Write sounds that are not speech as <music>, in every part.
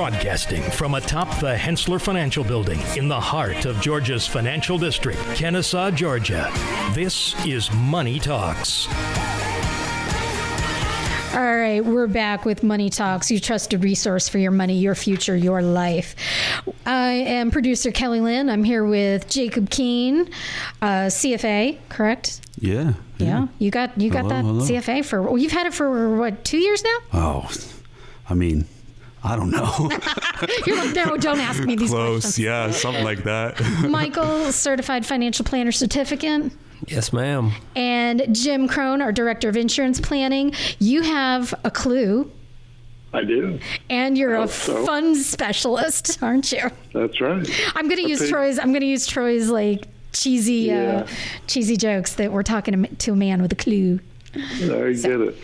Broadcasting from atop the Hensler Financial Building in the heart of Georgia's financial district, Kennesaw, Georgia. This is Money Talks. All right, we're back with Money Talks, your trusted resource for your money, your future, your life. I am producer Kelly Lynn. I'm here with Jacob Keene, uh, CFA, correct? Yeah, yeah. Yeah. You got you got Hello, that hello. CFA for well, you've had it for what two years now? Oh, I mean, I don't know. <laughs> You're like, no, don't ask me these Close, questions. yeah, something like that. <laughs> Michael, certified financial planner certificate. Yes, ma'am. And Jim Crone, our director of insurance planning. You have a clue, I do. and you're a hope so. fund specialist, <laughs> aren't you? That's right. I'm going to use Okay. Troy's. I'm going to use Troy's like cheesy, Yeah. uh, cheesy jokes that we're talking to, to a man with a clue. I get it.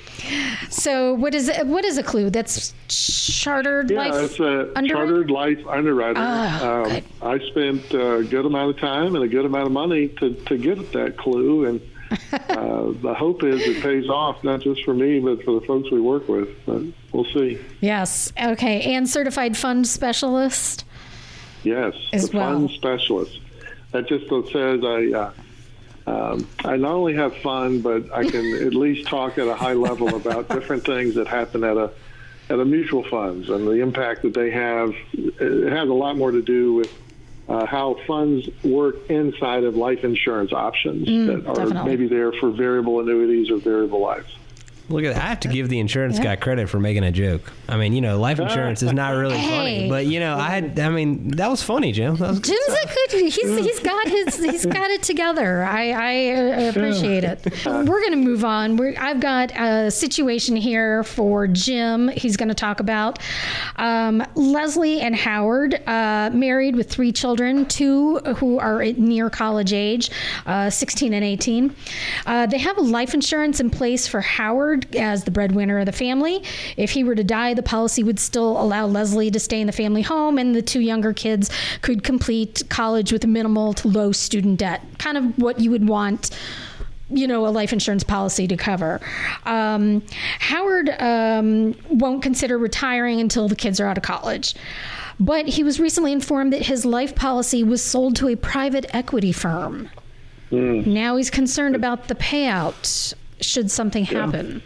So what is it? What is a clue? That's chartered Yeah, life. it's a underwriter? chartered life underwriter. Ah, um. I spent a good amount of time and a good amount of money to, to get that clue, and <laughs> uh, the hope is it pays off not just for me but for the folks we work with. But we'll see. Yes. Okay. And certified fund specialist. Yes, As the well. fund specialist. That just says I. Uh, um, I not only have fun, but I can <laughs> at least talk at a high level about different things that happen at a at a mutual funds and the impact that they have. It has a lot more to do with uh, how funds work inside of life insurance options that are definitely. maybe there for variable annuities or variable lives. Look at that. I have to give the insurance guy credit for making a joke. I mean, you know, life <laughs> insurance is not really Hey. funny, but you know, I had. I mean, that was funny, Jim. That was Jim's a good. He's he's got his he's got it together. I I uh, appreciate it. We're going to move on. We're, I've got a situation here for Jim. He's going to talk about um, Leslie and Howard, uh, married with three children, two who are at near college age, uh, 16 and 18. Uh, they have a life insurance in place for Howard as the breadwinner of the family. If he were to die, the policy would still allow Leslie to stay in the family home, and the two younger kids could complete college with minimal to low student debt. Kind of what you would want you know, a life insurance policy to cover. Um, Howard um, won't consider retiring until the kids are out of college. But he was recently informed that his life policy was sold to a private equity firm. Now he's concerned about the payout should something happen.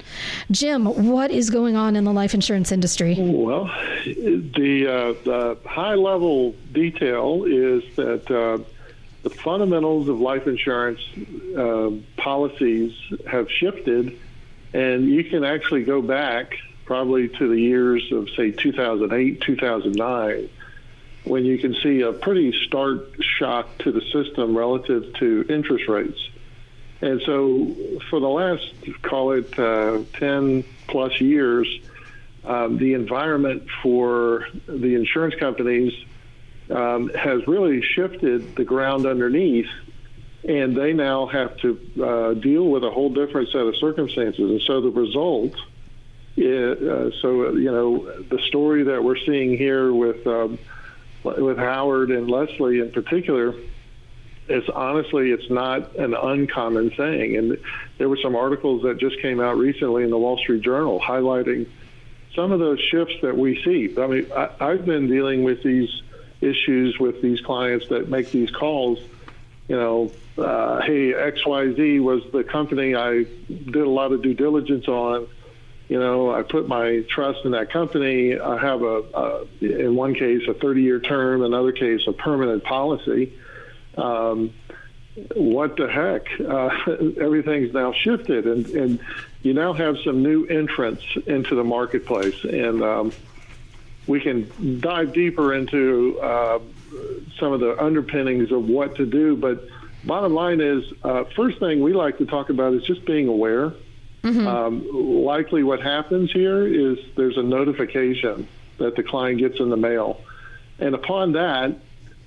Jim, what is going on in the life insurance industry? Well, the, uh, the high level detail is that uh, the fundamentals of life insurance uh, policies have shifted, and you can actually go back probably to the years of, say, 2008, 2009, when you can see a pretty stark shock to the system relative to interest rates. And so, for the last, call it uh, 10 plus years, um, the environment for the insurance companies um, has really shifted the ground underneath, and they now have to uh, deal with a whole different set of circumstances. And so, the result is, uh, so you know, the story that we're seeing here with um, with Howard and Leslie in particular it's honestly it's not an uncommon thing and there were some articles that just came out recently in the wall street journal highlighting some of those shifts that we see i mean I, i've been dealing with these issues with these clients that make these calls you know uh, hey xyz was the company i did a lot of due diligence on you know, I put my trust in that company. I have a, a in one case, a 30 year term, another case, a permanent policy. Um, what the heck? Uh, <laughs> everything's now shifted, and, and you now have some new entrants into the marketplace. And um, we can dive deeper into uh, some of the underpinnings of what to do. But bottom line is, uh, first thing we like to talk about is just being aware. Um, likely, what happens here is there's a notification that the client gets in the mail, and upon that,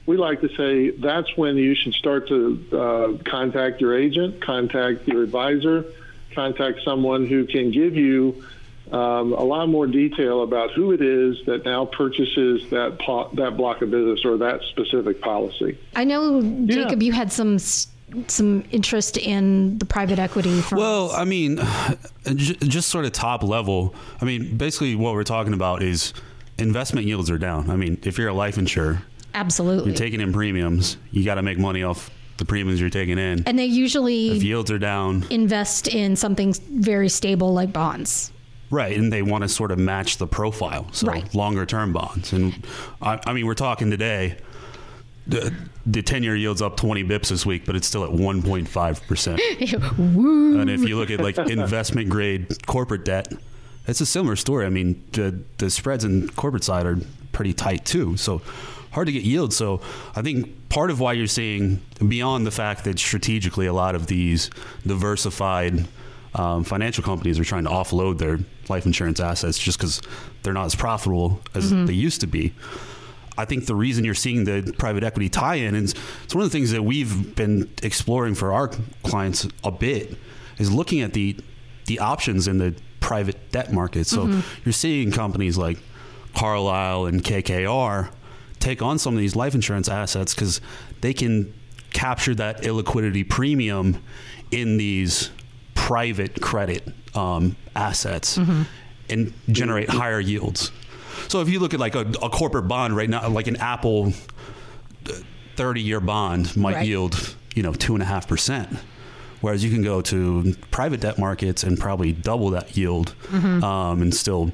we like to say that's when you should start to uh, contact your agent, contact your advisor, contact someone who can give you um, a lot more detail about who it is that now purchases that po- that block of business or that specific policy. I know, Jacob, you had some s- some interest in the private equity firms. Well, I mean, j- just sort of top level. I mean, basically, what we're talking about is investment yields are down. I mean, if you're a life insurer, Absolutely. you're taking in premiums. You got to make money off the premiums you're taking in. and they usually if yields are down, invest in something very stable like bonds. right, and they want to sort of match the profile, so Right. longer term bonds. And I, I mean, we're talking today. The, the 10 year yield's up 20 bips this week, but it's still at 1.5%. <laughs> And if you look at like investment grade corporate debt, it's a similar story. I mean, the, the spreads in corporate side are pretty tight too. So hard to get yield. So I think part of why you're seeing beyond the fact that strategically a lot of these diversified um, financial companies are trying to offload their life insurance assets just because they're not as profitable as they used to be. I think the reason you're seeing the private equity tie-in is it's one of the things that we've been exploring for our clients a bit is looking at the the options in the private debt market. So you're seeing companies like Carlyle and KKR take on some of these life insurance assets because they can capture that illiquidity premium in these private credit um, assets and generate higher yields. So if you look at like a, a corporate bond right now, like an Apple thirty-year bond might Right. yield, you know, two and a half percent, whereas you can go to private debt markets and probably double that yield, Mm-hmm. um, and still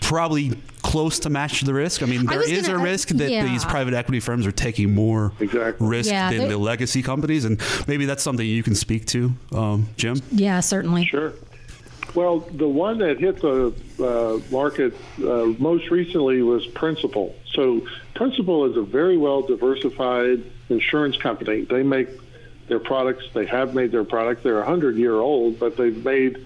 probably close to match the risk. I mean, I there was is gonna- a I- risk that yeah. these private equity firms are taking more Exactly. risk Yeah, than the legacy companies, and maybe that's something you can speak to, um, Jim. Yeah, certainly. Sure. Well, the one that hit the uh, market uh, most recently was Principal. So, Principal is a very well diversified insurance company. They make their products, they have made their products, they're 100 year old, but they've made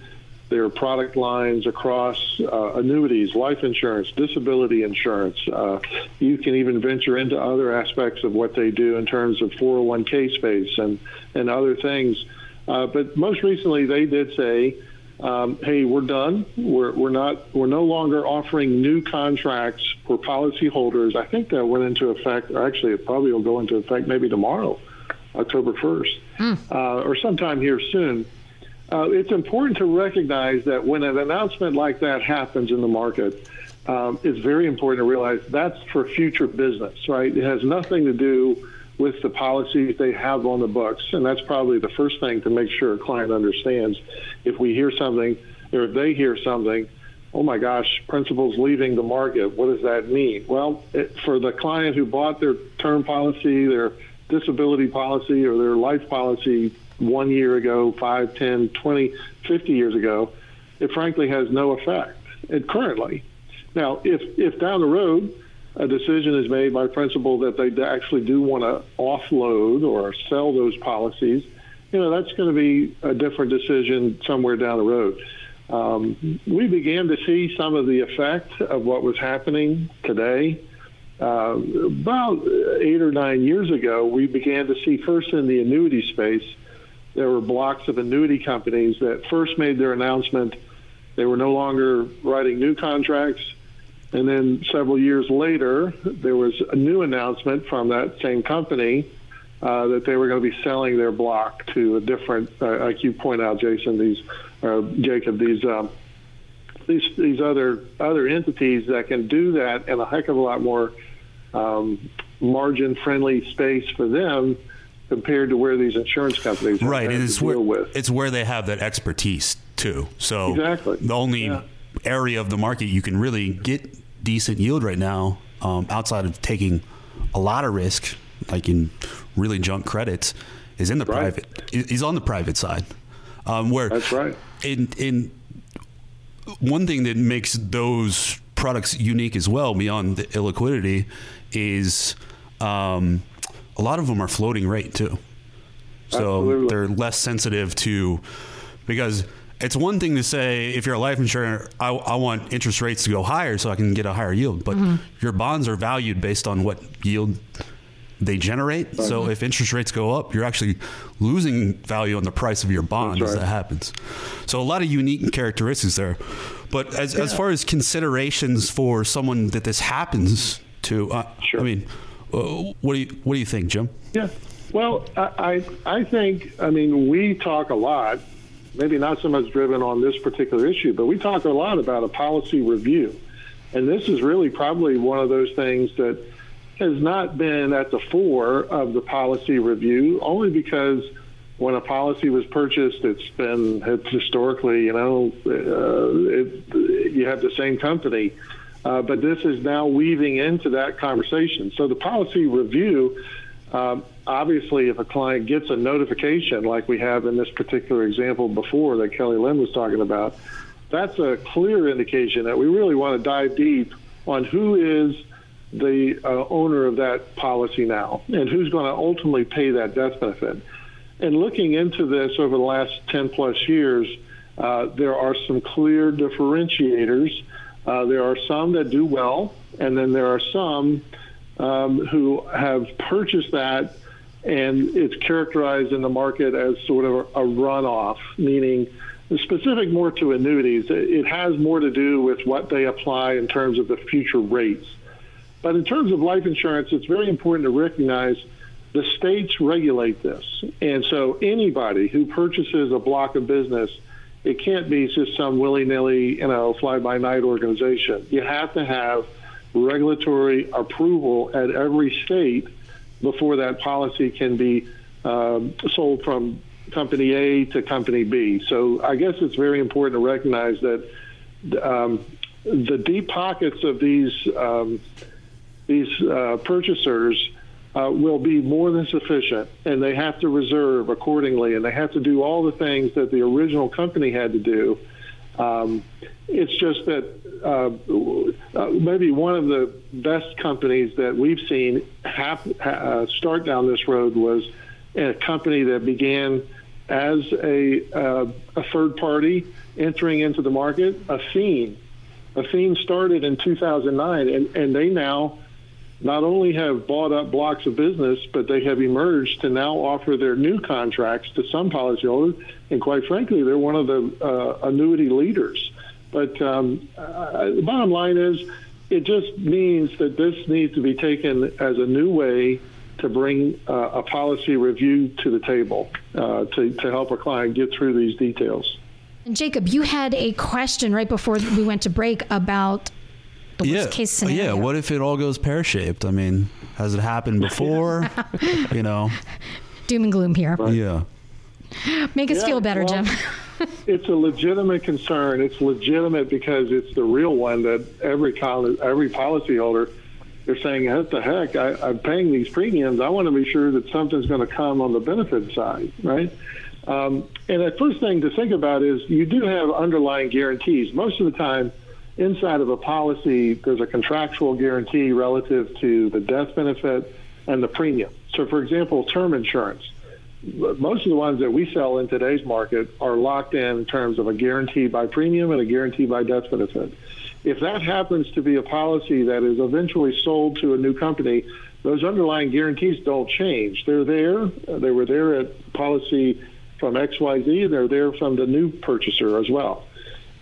their product lines across uh, annuities, life insurance, disability insurance. Uh, you can even venture into other aspects of what they do in terms of 401k space and, and other things. Uh, but most recently, they did say, um, "Hey, we're done. We're, we're not. We're no longer offering new contracts for policyholders." I think that went into effect. Or actually, it probably will go into effect maybe tomorrow, October first, uh, or sometime here soon. Uh, it's important to recognize that when an announcement like that happens in the market, um, it's very important to realize that's for future business, right? It has nothing to do with the policies they have on the books, and that's probably the first thing to make sure a client understands. If we hear something, or if they hear something, oh my gosh, principal's leaving the market. What does that mean? Well, it, for the client who bought their term policy, their disability policy, or their life policy one year ago, 5, 10, 20, 50 years ago, it frankly has no effect it currently. Now, if, if down the road a decision is made by principal that they actually do want to offload or sell those policies, you know, that's going to be a different decision somewhere down the road. Um, we began to see some of the effect of what was happening today. Uh, about eight or nine years ago, we began to see first in the annuity space, there were blocks of annuity companies that first made their announcement they were no longer writing new contracts. And then several years later, there was a new announcement from that same company uh, that they were going to be selling their block to a different, uh, like you point out, Jason, these, uh, Jacob, these, um, these, these other other entities that can do that in a heck of a lot more um, margin-friendly space for them compared to where these insurance companies right had and to it's where with. it's where they have that expertise too so Exactly. the only Yeah. area of the market you can really get decent yield right now um, outside of taking a lot of risk like in really junk credits is in the Right. private is on the private side um, where That's right. in in one thing that makes those products unique as well beyond the illiquidity is um, a lot of them are floating rate too. So Absolutely. they're less sensitive to because it's one thing to say if you're a life insurer I, I want interest rates to go higher so i can get a higher yield. But your bonds are valued based on what yield they generate. So if interest rates go up you're actually losing value on the price of your bond That's as that happens. So a lot of unique characteristics there. But as, as far as considerations for someone that this happens to uh, Sure. i mean what do you what do you think jim Yeah. Well, I, I I think I mean we talk a lot maybe not so much driven on this particular issue, but we talk a lot about a policy review. And this is really probably one of those things that has not been at the fore of the policy review, only because when a policy was purchased, it's been it's historically, you know, uh, it, you have the same company. Uh, but this is now weaving into that conversation. So the policy review, um, obviously, if a client gets a notification like we have in this particular example before that Kelly Lynn was talking about, that's a clear indication that we really want to dive deep on who is the uh, owner of that policy now and who's going to ultimately pay that death benefit. And looking into this over the last 10 plus years, uh, there are some clear differentiators. Uh, there are some that do well, and then there are some um, who have purchased that and it's characterized in the market as sort of a, a runoff, meaning specific more to annuities. It has more to do with what they apply in terms of the future rates. But in terms of life insurance, it's very important to recognize the states regulate this. And so anybody who purchases a block of business, it can't be just some willy nilly, you know, fly by night organization. You have to have regulatory approval at every state before that policy can be um, sold from company A to company B. So I guess it's very important to recognize that um, the deep pockets of these um, these uh, purchasers uh, will be more than sufficient, and they have to reserve accordingly, and they have to do all the things that the original company had to do. Um, it's just that uh, uh, maybe one of the best companies that we've seen uh, start down this road was a company that began as a, uh, a third party entering into the market. Athene, Athene started in 2009, and, and they now not only have bought up blocks of business, but they have emerged to now offer their new contracts to some policyholders. And quite frankly, they're one of the uh, annuity leaders. But um, uh, the bottom line is, it just means that this needs to be taken as a new way to bring uh, a policy review to the table uh, to, to help a client get through these details. And Jacob, you had a question right before we went to break about the yeah. worst case scenario. Yeah, what if it all goes pear shaped? I mean, has it happened before? <laughs> you know, doom and gloom here. yeah. Make us Yeah, feel better, well, Jim. <laughs> it's a legitimate concern. It's legitimate because it's the real one that every col- every policyholder they're saying, "What the heck? I, I'm paying these premiums. I want to be sure that something's going to come on the benefit side, right?" Um, and the first thing to think about is you do have underlying guarantees. Most of the time, inside of a policy, there's a contractual guarantee relative to the death benefit and the premium. So, for example, term insurance most of the ones that we sell in today's market are locked in in terms of a guarantee by premium and a guarantee by death benefit. If that happens to be a policy that is eventually sold to a new company, those underlying guarantees don't change. They're there. They were there at policy from XYZ. They're there from the new purchaser as well.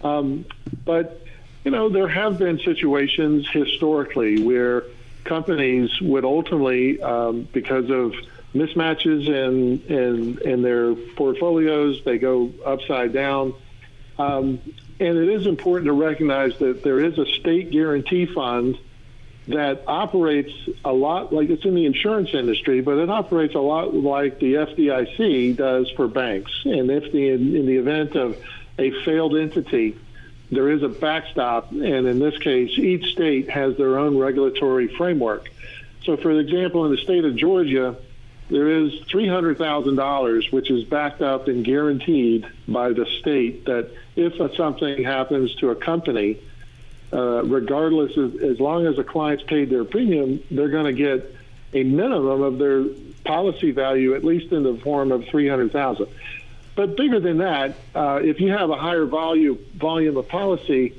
Um, but, you know, there have been situations historically where companies would ultimately, um, because of mismatches in, in, in their portfolios. They go upside down. Um, and it is important to recognize that there is a state guarantee fund that operates a lot like it's in the insurance industry, but it operates a lot like the FDIC does for banks. And if the in the event of a failed entity, there is a backstop, and in this case, each state has their own regulatory framework. So, for example, in the state of Georgia, there is $300,000, which is backed up and guaranteed by the state that if something happens to a company, uh, regardless of as long as the client's paid their premium, they're going to get a minimum of their policy value, at least in the form of 300000 But bigger than that, uh, if you have a higher volume volume of policy,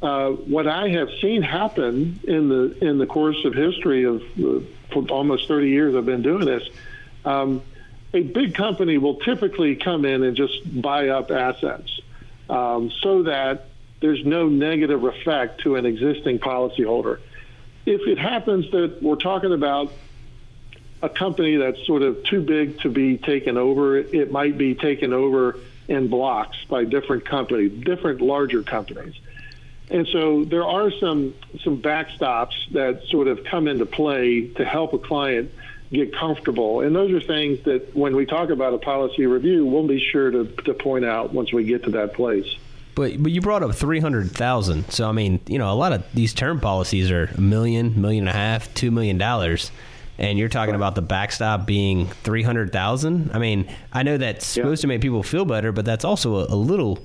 uh, what I have seen happen in the in the course of history of uh, for almost 30 years I've been doing this, um, a big company will typically come in and just buy up assets um, so that there's no negative effect to an existing policyholder. If it happens that we're talking about a company that's sort of too big to be taken over, it might be taken over in blocks by different companies, different larger companies. And so there are some some backstops that sort of come into play to help a client get comfortable. And those are things that when we talk about a policy review, we'll be sure to, to point out once we get to that place. But but you brought up three hundred thousand. So I mean, you know, a lot of these term policies are a million, million and a half, two million dollars. And you're talking about the backstop being three hundred thousand. I mean, I know that's supposed to make people feel better, but that's also a, a little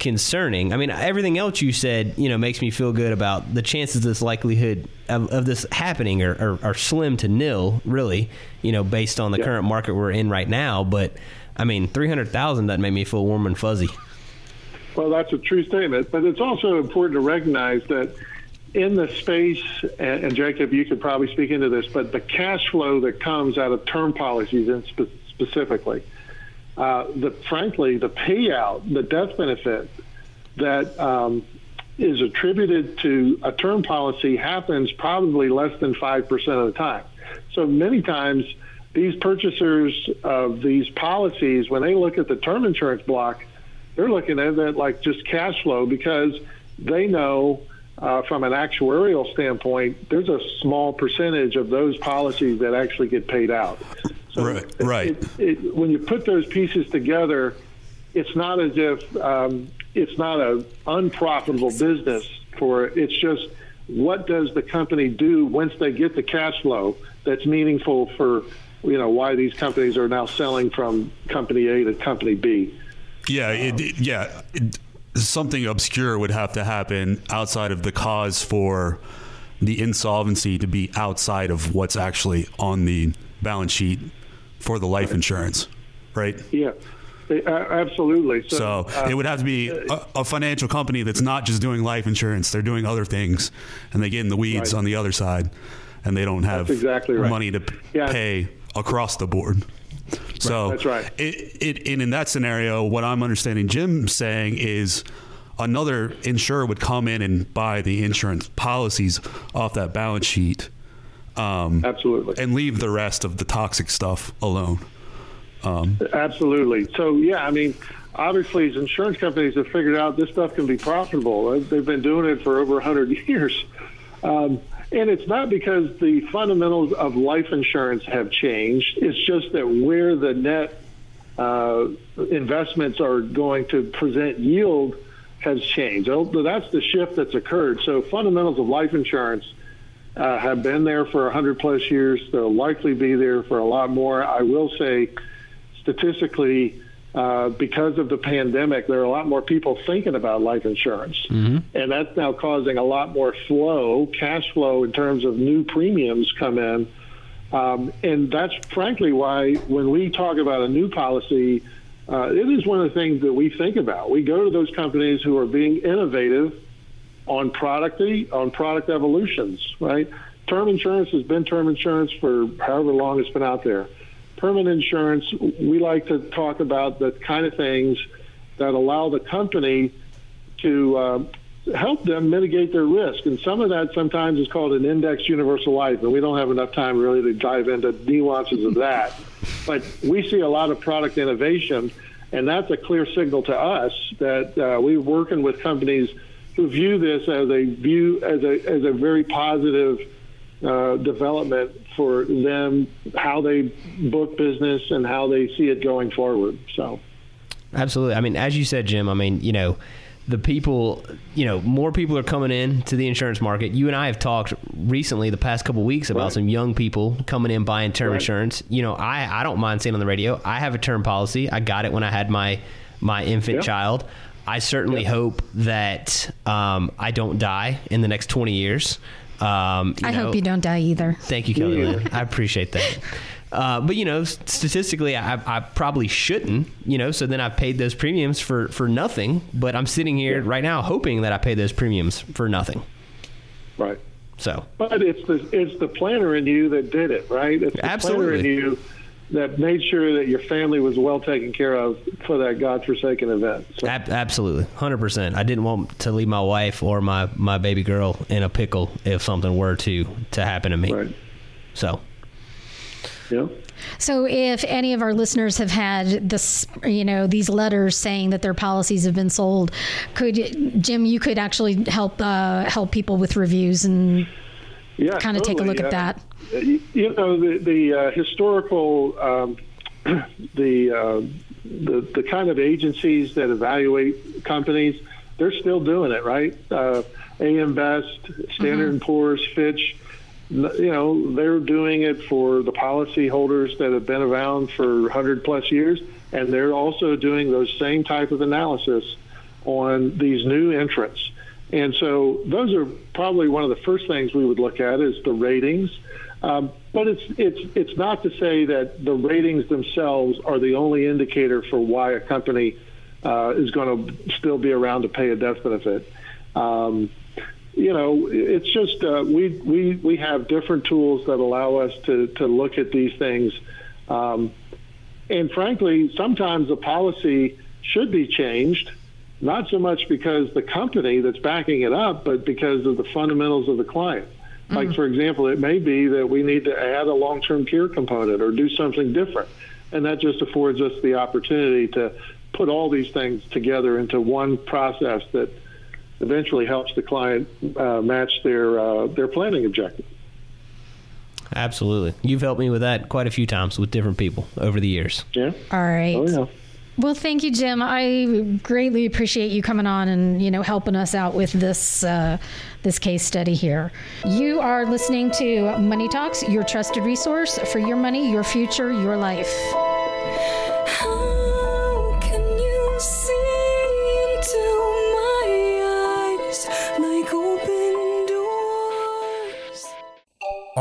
concerning. I mean, everything else you said, you know, makes me feel good about the chances of this likelihood of, of this happening are, are, are, slim to nil, really, you know, based on the yeah. current market we're in right now. But I mean, 300,000 doesn't make me feel warm and fuzzy. Well, that's a true statement. But it's also important to recognize that in the space, and, and Jacob, you could probably speak into this, but the cash flow that comes out of term policies in spe- specifically, uh, the frankly, the payout, the death benefit that um, is attributed to a term policy happens probably less than 5% of the time. So many times, these purchasers of these policies, when they look at the term insurance block, they're looking at it like just cash flow because they know uh, from an actuarial standpoint, there's a small percentage of those policies that actually get paid out. So right. right. It, it, when you put those pieces together, it's not as if um, it's not an unprofitable business for it's just what does the company do once they get the cash flow that's meaningful for you know why these companies are now selling from company A to company B. Yeah, it, yeah. It, something obscure would have to happen outside of the cause for the insolvency to be outside of what's actually on the balance sheet for the life insurance, right? Yeah. Absolutely. So, so uh, it would have to be a, a, financial company that's not just doing life insurance; they're doing other things, and they get in the weeds right. on the other side, and they don't have exactly right. money to yeah. pay across the board. So that's right. It, it, and in that scenario, what I'm understanding Jim saying is another insurer would come in and buy the insurance policies off that balance sheet um, Absolutely. And leave the rest of the toxic stuff alone. Um, Absolutely. So, yeah, I mean, obviously, as insurance companies have figured out this stuff can be profitable. They've been doing it for over 100 <laughs> years. Um, and it's not because the fundamentals of life insurance have changed. It's just that where the net uh, investments are going to present yield has changed. That's the shift that's occurred. So fundamentals of life insurance uh, have been there for 100 plus years. They'll likely be there for a lot more. I will say, statistically, uh, because of the pandemic, there are a lot more people thinking about life insurance. Mm-hmm. And that's now causing a lot more flow, cash flow in terms of new premiums come in. Um, and that's frankly why when we talk about a new policy, uh, it is one of the things that we think about. We go to those companies who are being innovative on product on product evolutions, right? Term insurance has been term insurance for however long it's been out there. Permanent insurance, we like to talk about the kind of things that allow the company to uh, help them mitigate their risk. And some of that sometimes is called an index universal life, and we don't have enough time really to dive into nuances of that. <laughs> But we see a lot of product innovation, and that's a clear signal to us that uh, we're working with companies who view this as a view as a as a very positive uh, development for them, how they book business and how they see it going forward. So, absolutely. I mean, as you said, Jim. I mean, you know, the people, you know, more people are coming in to the insurance market. You and I have talked recently, the past couple weeks, about right. some young people coming in buying term right. insurance. You know, I I don't mind saying on the radio, I have a term policy. I got it when I had my my infant child. I certainly yep. hope that um, I don't die in the next 20 years. Um, I know, hope you don't die either. Thank you, Kelly. Yeah. <laughs> I appreciate that. Uh, but you know, statistically, I, I, probably shouldn't. You know, so then I've paid those premiums for for nothing. But I'm sitting here yeah. right now hoping that I pay those premiums for nothing. Right. So. But it's the it's the planner in you that did it, right? It's the Absolutely. planner in you that made sure that your family was well taken care of for that godforsaken event. So. Ab- absolutely, hundred percent. I didn't want to leave my wife or my, my baby girl in a pickle if something were to to happen to me. Right. So. Yeah. So, if any of our listeners have had this, you know, these letters saying that their policies have been sold, could Jim, you could actually help uh, help people with reviews and yeah, kind of totally. take a look uh, at that. You know, the, the uh, historical, um, <clears throat> the, uh, the the kind of agencies that evaluate companies, they're still doing it, right? Uh, AM Best, Standard Mm-hmm. and Poor's, Fitch. You know, they're doing it for the policyholders that have been around for 100 plus years, and they're also doing those same type of analysis on these new entrants. And so those are probably one of the first things we would look at is the ratings. Um, but it's it's it's not to say that the ratings themselves are the only indicator for why a company uh, is going to still be around to pay a death benefit. Um, you know, it's just uh, we we we have different tools that allow us to to look at these things. Um, and frankly, sometimes the policy should be changed, not so much because the company that's backing it up, but because of the fundamentals of the client. Like, for example, it may be that we need to add a long term care component or do something different. And that just affords us the opportunity to put all these things together into one process that eventually helps the client uh, match their, uh, their planning objective. Absolutely. You've helped me with that quite a few times with different people over the years. Yeah. All right. Oh, yeah. Well, thank you, Jim. I greatly appreciate you coming on and you know helping us out with this uh, this case study here. You are listening to Money Talks, your trusted resource for your money, your future, your life.